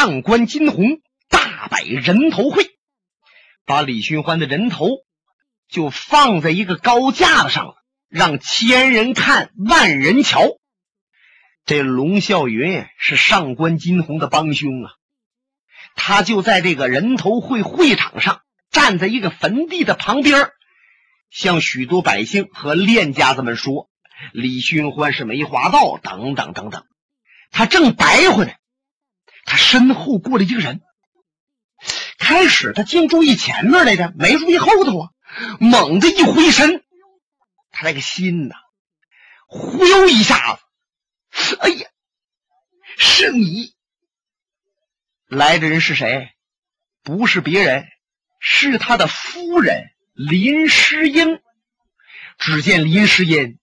上官金鸿大摆人头会，把李寻欢的人头就放在一个高架子上了，让千人看万人瞧。这龙啸云是上官金鸿的帮凶啊，他就在这个人头会会场上，站在一个坟地的旁边，向许多百姓和练家子们说：“李寻欢是梅花道，等等等等。”他正白活呢，他身后过来一个人。开始他净注意前面来着，没注意后头啊！猛地一回身，他那个心呐，忽悠一下子，哎呀，是你！来的人是谁？不是别人，是他的夫人林诗英。只见林诗英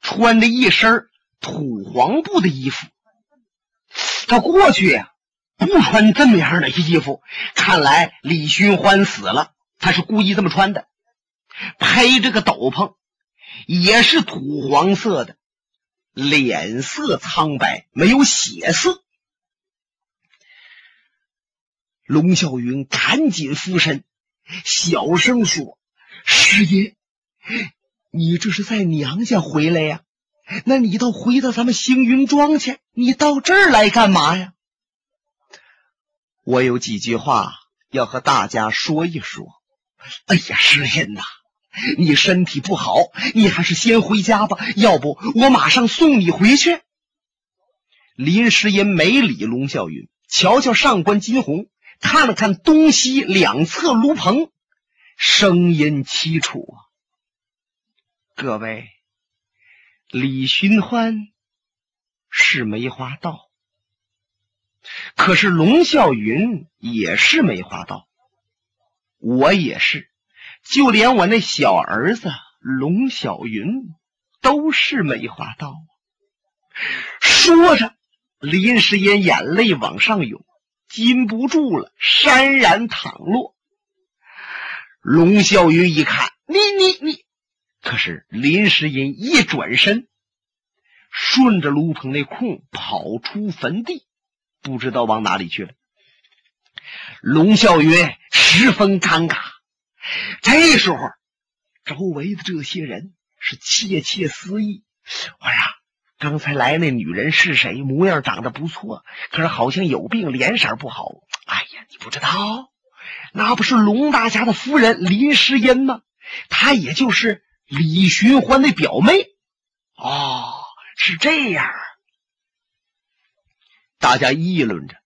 穿着一身土黄布的衣服。他过去呀，不穿这么样的衣服。看来李寻欢死了，他是故意这么穿的。披着个斗篷，也是土黄色的，脸色苍白，没有血色。龙啸云赶紧俯身，小声说：“师爷，你这是在娘家回来呀？”那你倒回到咱们星云庄去，你到这儿来干嘛呀？我有几句话要和大家说一说。哎呀，诗音呐，你身体不好，你还是先回家吧。要不我马上送你回去。林诗音没理龙啸云，瞧瞧上官金鸿，看了看东西两侧炉棚，声音凄楚啊，各位。李寻欢是梅花道，可是龙啸云也是梅花道，我也是，就连我那小儿子龙小云都是梅花道。说着，林时烟眼泪往上涌，禁不住了，潸然淌落。龙啸云一看，你你你。可是林诗音一转身，顺着炉棚那空跑出坟地，不知道往哪里去了。龙啸云十分尴尬。这时候，周围的这些人是窃窃私议：“我呀，刚才来那女人是谁？模样长得不错，可是好像有病，脸色不好。哎呀，你不知道，那不是龙大侠的夫人林诗音吗？她也就是。”李寻欢的表妹，哦，是这样。大家议论着，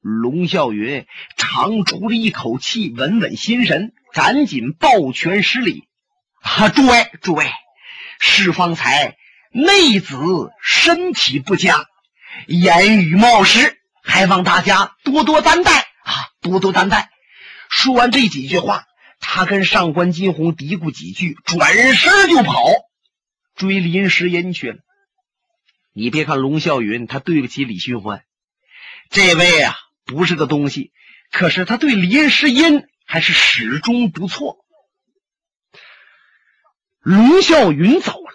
龙啸云长出了一口气，稳稳心神，赶紧抱拳施礼：“啊，诸位，诸位，是方才内子身体不佳，言语冒失，还望大家多多担待啊，多多担待。”说完这几句话。他跟上官金鸿嘀咕几句，转身就跑，追林诗音去了。你别看龙啸云，他对不起李寻欢，这位啊不是个东西，可是他对林诗音还是始终不错。龙啸云走了，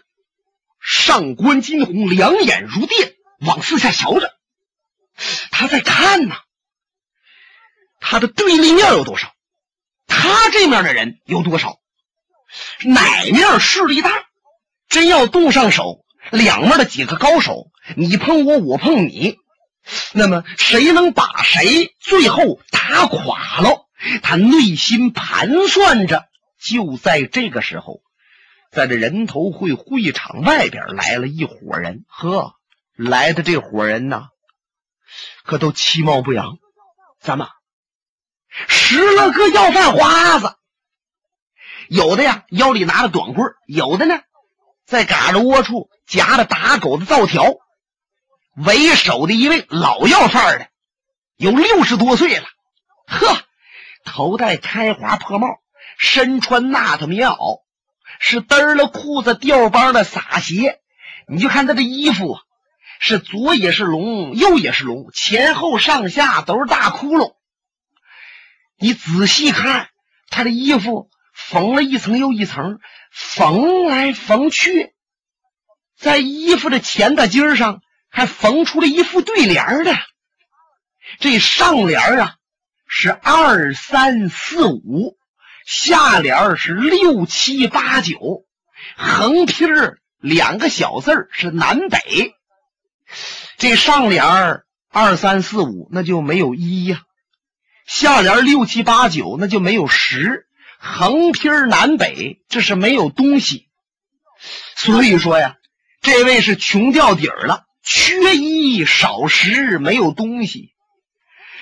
上官金鸿两眼如电，往四下瞧着，他在看呢，他的对立面有多少？他这面的人有多少？哪面势力大？真要动上手，两面的几个高手，你碰我，我碰你，那么谁能把谁最后打垮了？他内心盘算着。就在这个时候，在这人头会会场外边来了一伙人。呵，来的这伙人呐，可都其貌不扬。怎么？十来个要饭花子，有的呀腰里拿着短棍，有的呢在嘎着窝处夹着打狗的灶条。为首的一位老要饭的，有六十多岁了，呵，头戴开花破帽，身穿纳特棉袄，是嘚了裤子掉帮的洒鞋。你就看他的衣服，是左也是龙，右也是龙，前后上下都是大窟窿。你仔细看，他的衣服缝了一层又一层，缝来缝去，在衣服的前大襟上还缝出了一副对联的。这上联啊是二三四五，下联是六七八九，横批儿两个小字是南北。这上联二三四五那就没有一呀，下联六七八九那就没有十，横批儿南北这是没有东西。所以说呀，这位是穷掉底儿了，缺一少十，没有东西。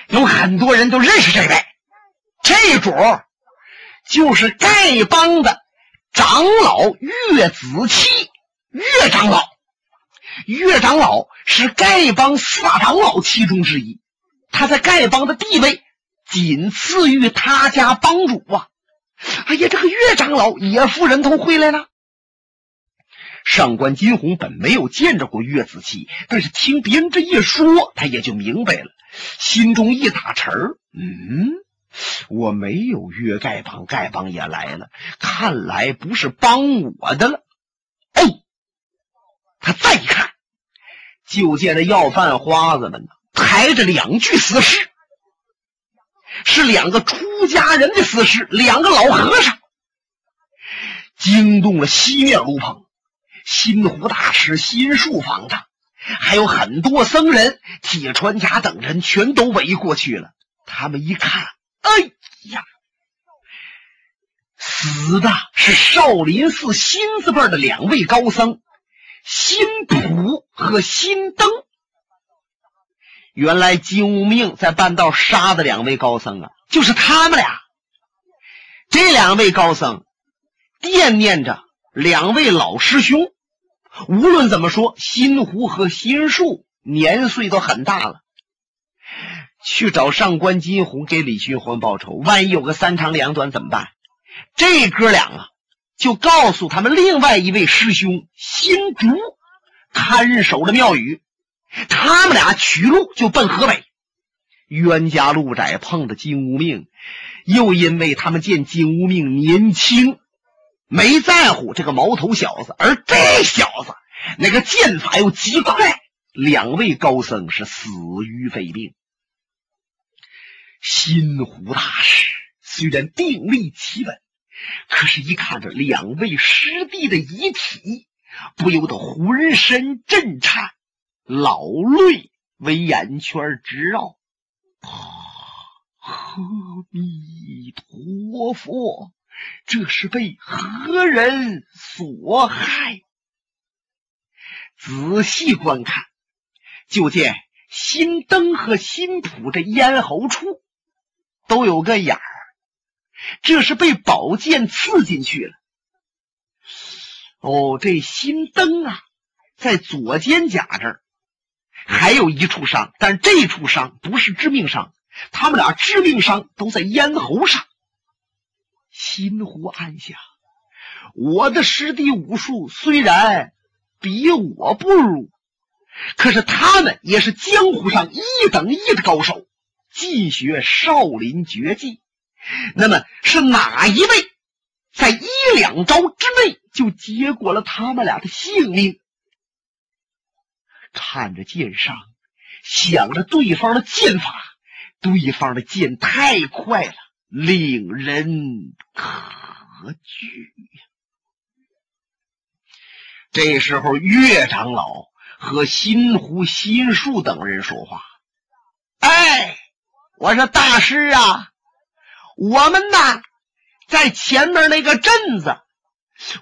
有很多人都认识这位，这主就是丐帮的长老岳子期，岳长老。岳长老是丐帮四大长老其中之一，他在丐帮的地位仅次于他家帮主啊！哎呀，这个岳长老也赴人头回来了。上官金鸿本没有见着过岳子期，但是听别人这一说，他也就明白了，心中一打沉儿。嗯，我没有约丐帮，丐帮也来了，看来不是帮我的了。哎，他再一看，就见那要饭花子们呢，抬着两具死尸，是两个出家人的死尸，两个老和尚，惊动了西面卢棚。新湖大师、新树方丈，还有很多僧人、铁川家等人，全都围过去了。他们一看，哎呀，死的是少林寺新字辈的两位高僧，新普和新登。原来金无命在半道杀的两位高僧啊，就是他们俩。这两位高僧惦念着两位老师兄。无论怎么说，新湖和新树年岁都很大了。去找上官金鸿给李寻欢报仇，万一有个三长两短怎么办？这哥俩啊，就告诉他们另外一位师兄新竹看守着庙宇，他们俩取路就奔河北。冤家路窄，碰到金无命，又因为他们见金无命年轻。没在乎这个毛头小子，而这小子那个剑法又极快，两位高僧是死于非命。新湖大师虽然定力奇稳，可是，一看着两位师弟的遗体，不由得浑身震颤，老泪为眼圈直绕。阿弥陀佛。这是被何人所害？仔细观看，就见新灯和新普的咽喉处都有个眼儿，这是被宝剑刺进去了。哦，这新灯啊，在左肩胛这儿还有一处伤，但这处伤不是致命伤，他们俩致命伤都在咽喉上。心湖暗想：我的师弟武术虽然比我不如，可是他们也是江湖上一等一的高手，尽学少林绝技。那么是哪一位在一两招之内就结果了他们俩的性命？看着剑伤，想着对方的剑法，对方的剑太快了。令人可惧呀！这时候，岳长老和新湖新树等人说话：“哎，我说大师啊，我们呐，在前面那个镇子，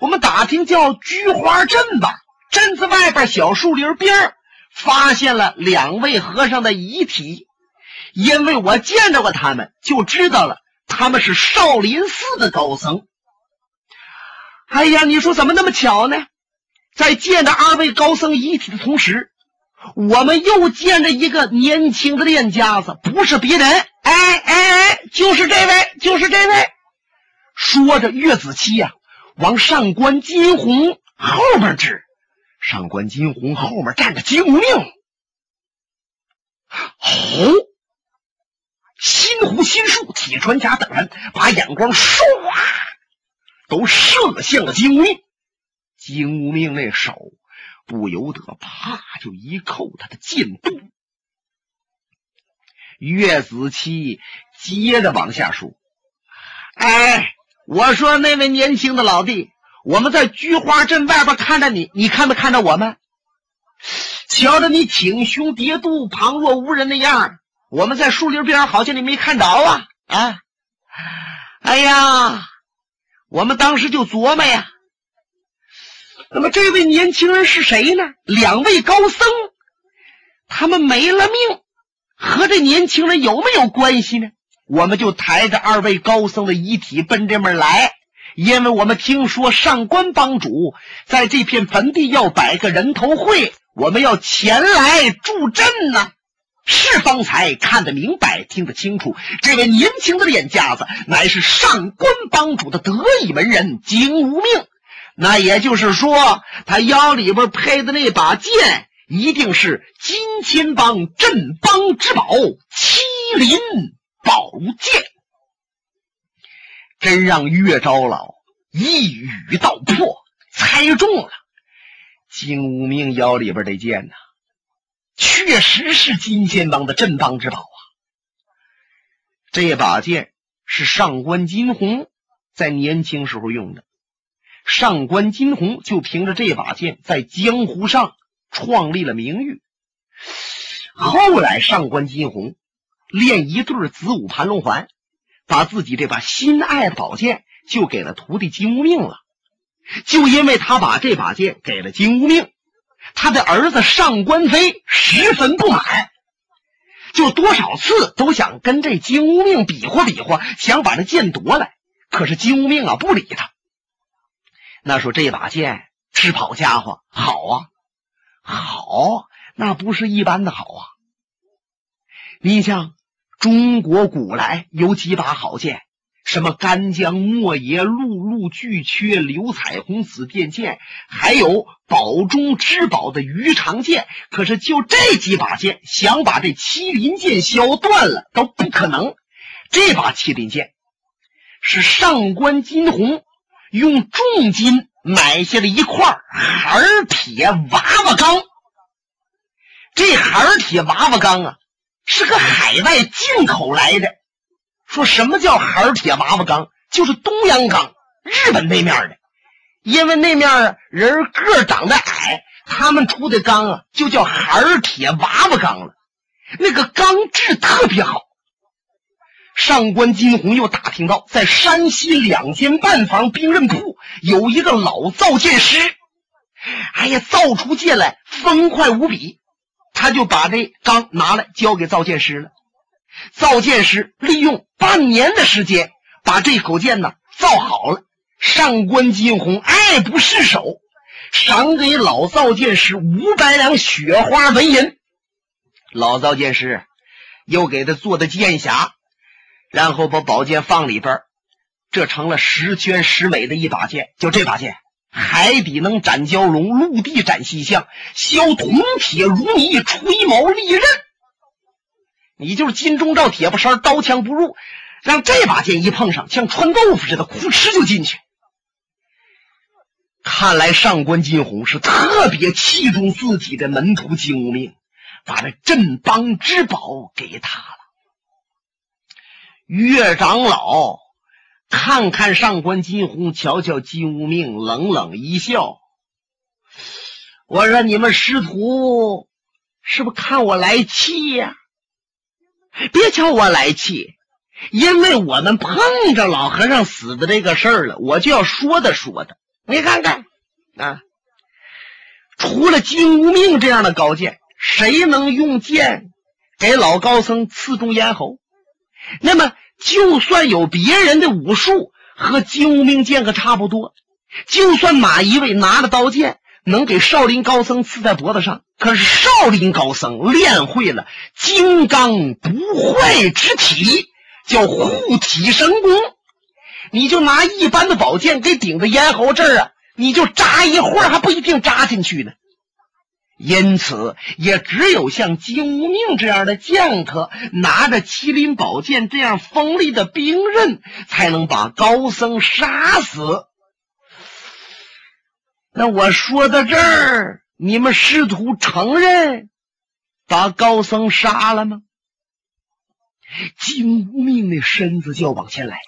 我们打听叫菊花镇吧。镇子外边小树林边发现了两位和尚的遗体，因为我见着过他们，就知道了。”他们是少林寺的高僧。哎呀，你说怎么那么巧呢？在见着二位高僧遗体的同时，我们又见着一个年轻的练家子，不是别人，哎哎哎，就是这位，就是这位。说着，岳子期呀，往上官金鸿后面指。上官金鸿后面站着金无命。哦。新湖、新树、铁川甲等人把眼光唰，都射向了金无命。金无命那手不由得啪就一扣他的剑肚。岳子期接着往下说：“哎，我说那位年轻的老弟，我们在菊花镇外边看着你，你看没看着我们？瞧着你挺胸叠肚、旁若无人的样我们在树林边好像你没看着啊啊！哎呀，我们当时就琢磨呀。那么这位年轻人是谁呢？两位高僧，他们没了命。”和这年轻人有没有关系呢？我们就抬着二位高僧的遗体奔这门来，因为我们听说上官帮主在这片坟地要摆个人头会，我们要前来助阵呢。是方才看得明白，听得清楚，这位年轻的脸夹子乃是上官帮主的得意门人金无命，那也就是说，他腰里边配的那把剑。一定是金钱帮镇邦之宝麒麟宝剑，真让岳昭老一语道破，猜中了。金无命腰里边的剑呐，确实是金钱帮的镇帮之宝啊。这把剑是上官金鸿在年轻时候用的，上官金鸿就凭着这把剑在江湖上。创立了名誉。后来上官金鸿练一对子午盘龙环，把自己这把心爱的宝剑就给了徒弟金无命了。就因为他把这把剑给了金无命，他的儿子上官飞十分不满，就多少次都想跟这金无命比划比划，想把这剑夺来。可是金无命啊不理他。那说这把剑是好家伙，好啊。好，那不是一般的好啊！你像中国古来有几把好剑，什么干将莫邪、碌碌巨缺、刘彩虹紫电剑，还有宝中之宝的鱼肠剑。可是就这几把剑，想把这麒麟剑削断了都不可能。这把麒麟剑是上官金鸿用重金。买下了一块孩铁娃娃钢，这孩铁娃娃钢啊，是个海外进口来的。说什么叫孩儿铁娃娃钢？就是东洋钢，日本那面的。因为那面人个儿长得矮，他们出的钢啊就叫孩儿铁娃娃钢了。那个钢质特别好。上官金鸿又打听到，在山西两间半房兵刃铺有一个老造剑师，哎呀，造出剑来风快无比。他就把这钢拿来交给造剑师了。造剑师利用半年的时间把这口剑呢造好了。上官金鸿爱不释手，赏给老造剑师五百两雪花纹银。老造剑师又给他做的剑匣。然后把宝剑放里边，这成了十全十美的一把剑。就这把剑，海底能斩蛟龙，陆地斩西象，削铜铁如泥，吹毛利刃。你就是金钟罩铁布衫，刀枪不入。让这把剑一碰上，像穿豆腐似的，呼哧就进去。看来上官金鸿是特别器重自己的门徒金无命，把这镇邦之宝给他了。岳长老看看上官金鸿，瞧瞧金无命，冷冷一笑：“我说你们师徒是不是看我来气呀？别瞧我来气，因为我们碰着老和尚死的这个事儿了，我就要说的说的。你看看啊，除了金无命这样的高剑，谁能用剑给老高僧刺中咽喉？那么。”就算有别人的武术和金无命剑可差不多，就算马一位拿着刀剑能给少林高僧刺在脖子上，可是少林高僧练会了金刚不坏之体，叫护体神功。你就拿一般的宝剑给顶在咽喉这儿啊，你就扎一会儿还不一定扎进去呢。因此，也只有像金无命这样的剑客，拿着麒麟宝剑这样锋利的兵刃，才能把高僧杀死。那我说到这儿，你们师徒承认把高僧杀了吗？金无命那身子就要往前来，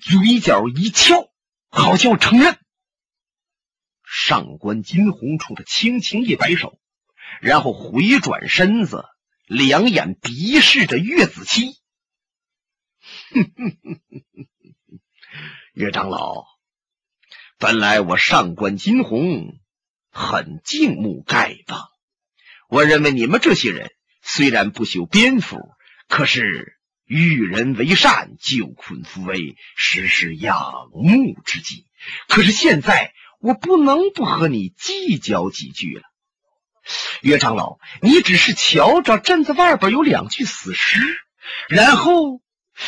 嘴角一翘，好像承认。上官金鸿冲他轻轻一摆手，然后回转身子，两眼鄙视着岳子期。岳长老，本来我上官金鸿很敬慕丐帮，我认为你们这些人虽然不修边幅，可是与人为善，救困扶危，实是仰慕之极。可是现在我不能不和你计较几句了。岳长老，你只是瞧着镇子外边有两具死尸，然后。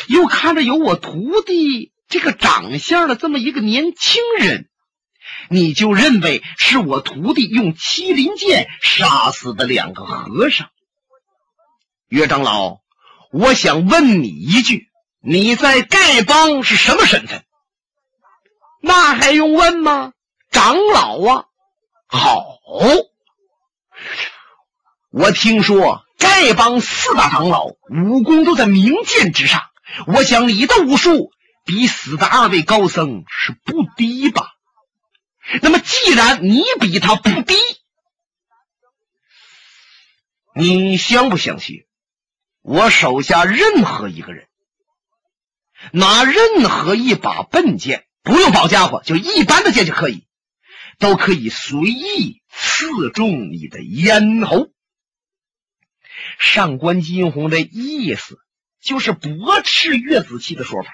又看着有我徒弟这个长相的这么一个年轻人，你就认为是我徒弟用麒麟剑杀死的两个和尚？岳长老，我想问你一句：你在丐帮是什么身份？那还用问吗？长老啊！好，我听说丐帮四大长老武功都在名剑之上。我想你的武术比死的二位高僧是不低吧？那么既然你比他不低，你相不相信？我手下任何一个人拿任何一把笨剑，不用宝家伙，就一般的剑就可以，都可以随意刺中你的咽喉。上官金鸿的意思。就是驳斥岳子期的说法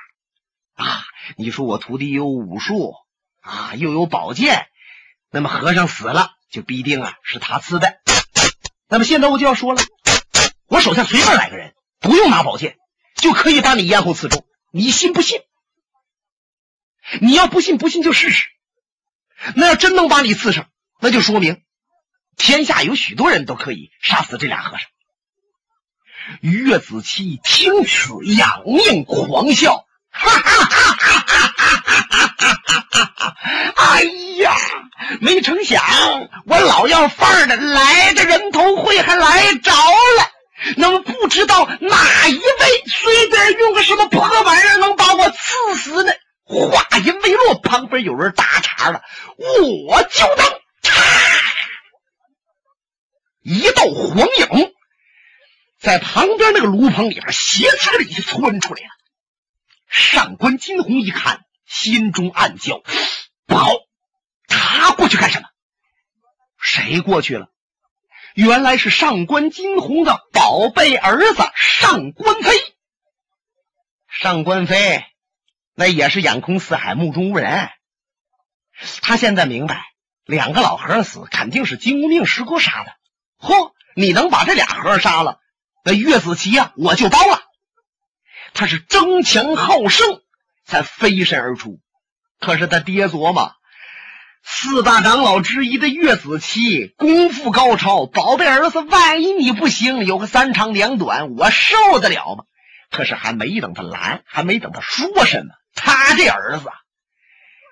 啊！你说我徒弟有武术啊，又有宝剑，那么和尚死了就必定啊是他刺的。那么现在我就要说了，我手下随便来个人，不用拿宝剑，就可以把你咽喉刺中。你信不信？你要不信，不信就试试。那要真能把你刺上，那就说明天下有许多人都可以杀死这俩和尚。岳子期听此，仰面狂笑，哈哈哈哈哈哈哎呀，没成想我老要饭的来的人头会还来着了，那么不知道哪一位随便用个什么破玩意儿能把我刺死呢？话音未落，旁边有人打岔了，我就等，一道黄影。在旁边那个炉棚里边，斜刺里就窜出来了。上官金鸿一看，心中暗叫：不好！他过去干什么？谁过去了？原来是上官金鸿的宝贝儿子上官飞。上官飞那也是眼空四海，目中无人。他现在明白，两个老和尚死肯定是金无命师哥杀的。嚯，你能把这俩和尚杀了？那岳子琪呀，我就包了。他是争强好胜，才飞身而出。可是他爹琢磨，四大长老之一的岳子期功夫高超，宝贝儿子，万一你不行，有个三长两短，我受得了吗？可是还没等他拦，还没等他说什么，他这儿子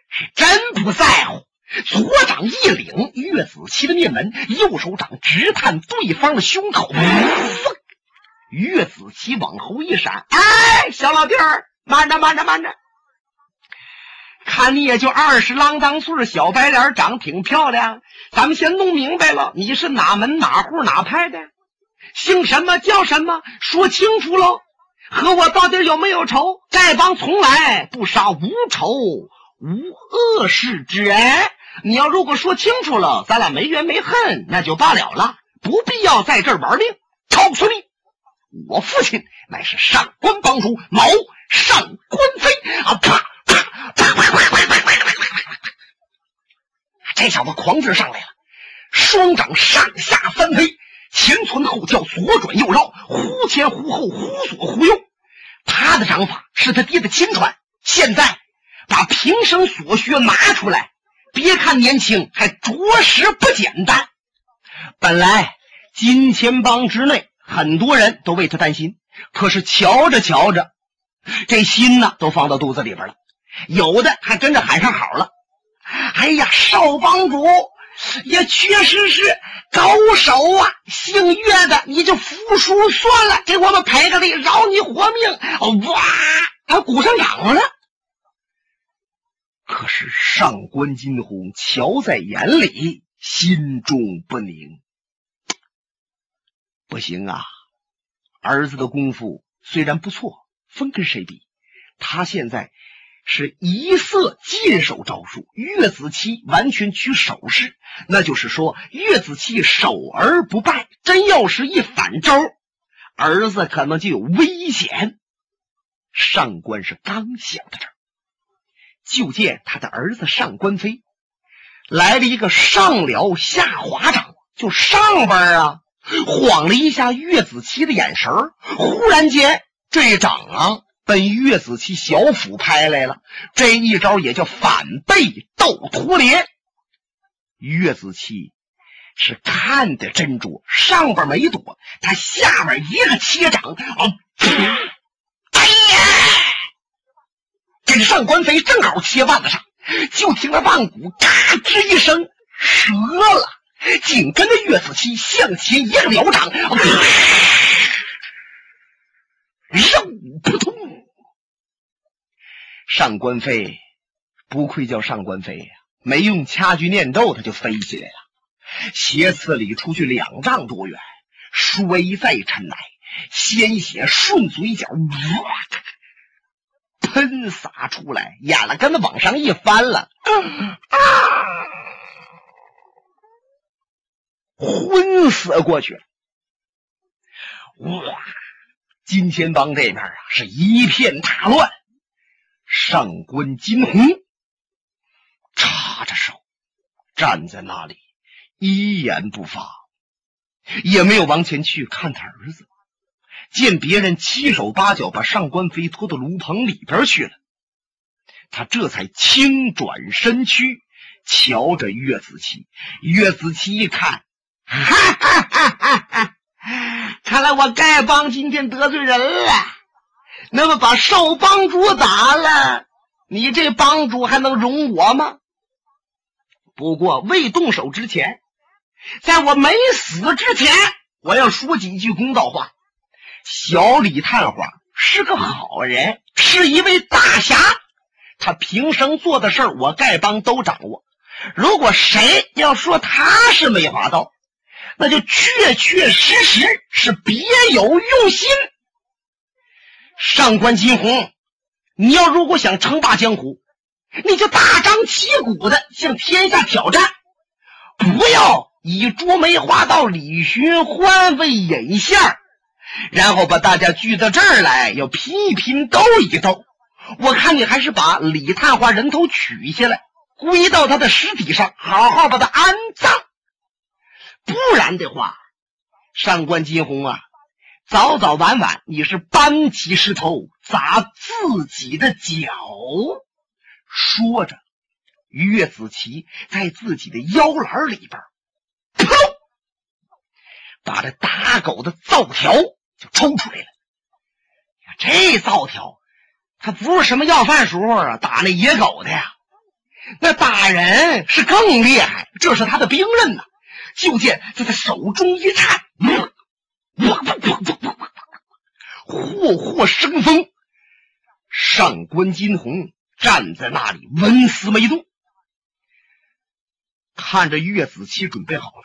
是真不在乎。左掌一领岳子期的面门，右手掌直探对方的胸口。岳子琪往后一闪，哎，小老弟儿，慢着，慢着，慢着！看你也就二十郎当岁，小白脸，长挺漂亮。咱们先弄明白了，你是哪门哪户哪派的？姓什么叫什么？说清楚喽！和我到底有没有仇？丐帮从来不杀无仇无恶事之人。你要如果说清楚了，咱俩没冤没恨，那就罢了了，不必要在这儿玩命。告诉你。我父亲乃是上官帮主某上官飞啊！啪啪啪啪啪啪啪啪啪啪啪！这小子狂劲上来了，双掌上下翻飞，前窜后跳，左转右绕，忽前忽后，忽左忽右。他的掌法是他爹的亲传，现在把平生所学拿出来，别看年轻，还着实不简单。本来金钱帮之内。很多人都为他担心，可是瞧着瞧着，这心呢都放到肚子里边了。有的还跟着喊上好了：“哎呀，少帮主，也确实是高手啊！姓岳的，你就服输算了，给我们赔个礼，饶你活命！哇，他鼓上掌了。可是上官金鸿瞧在眼里，心中不宁。不行啊，儿子的功夫虽然不错，分跟谁比？他现在是一色禁手招数，岳子期完全取守势，那就是说岳子期守而不败。真要是一反招，儿子可能就有危险。上官是刚想到这儿。就见他的儿子上官飞来了一个上撩下滑掌，就上边啊晃了一下岳子期的眼神忽然间这掌啊奔岳子期小腹拍来了，这一招也叫反背斗脱连。岳子期是看得真着，上边没躲，他下边一个切掌啊！哎呀！这个上官飞正好切腕子上，就听那腕骨嘎吱一声折了，紧跟着岳子期向前一个撩掌，肉扑通！上官飞不愧叫上官飞呀，没用掐诀念咒，他就飞起来了，斜刺里出去两丈多远，摔在尘埃，鲜血顺嘴角！喷洒出来，眼了跟子往上一翻了，啊，昏死过去了。哇！金钱帮这边啊是一片大乱。上官金鸿插着手站在那里，一言不发，也没有往前去看他儿子。见别人七手八脚把上官飞拖到炉棚里边去了，他这才轻转身躯，瞧着岳子期。岳子期一看，哈哈哈哈哈！看来我丐帮今天得罪人了。那么把少帮主打了，你这帮主还能容我吗？不过未动手之前，在我没死之前，我要说几句公道话。小李探花是个好人，是一位大侠。他平生做的事儿，我丐帮都掌握。如果谁要说他是梅花道，那就确确实实是别有用心。上官金鸿，你要如果想称霸江湖，你就大张旗鼓的向天下挑战，不要以捉梅花道李寻欢为引线。然后把大家聚到这儿来，要拼一拼，斗一斗。我看你还是把李探花人头取下来，归到他的尸体上，好好把他安葬。不然的话，上官金鸿啊，早早晚晚你是搬起石头砸自己的脚。说着，岳子琪在自己的腰篮里边，砰，把这打狗的皂条。就抽出来了。这灶条，他不是什么要饭时候啊打那野狗的呀，那打人是更厉害。这是他的兵刃呐。就见在他手中一颤，霍霍生风。上官金鸿站在那里纹丝没动，看着岳子期准备好了，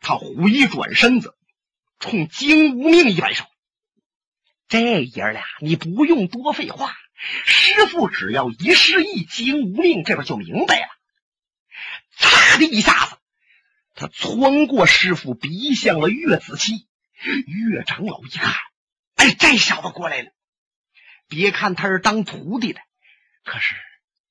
他回转身子。冲金无命一摆手，这爷俩你不用多废话，师傅只要一示意，金无命这边就明白了。嚓的一下子，他穿过师傅，逼向了岳子期。岳长老一看，哎，这小子过来了。别看他是当徒弟的，可是。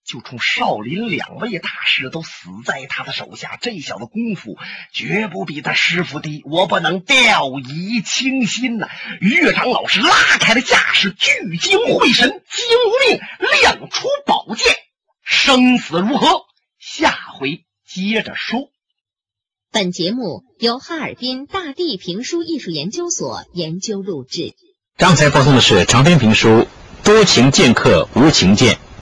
就冲少林两位大师都死在他的手下，这小子功夫绝不比他师傅低，我不能掉以轻心呐！岳长老是拉开了架势，聚精会神，金无命亮出宝剑，生死如何？下回接着说。本节目由哈尔滨大地评书艺术研究所研究录制。刚才播送的是长篇评书《多情剑客无情剑》。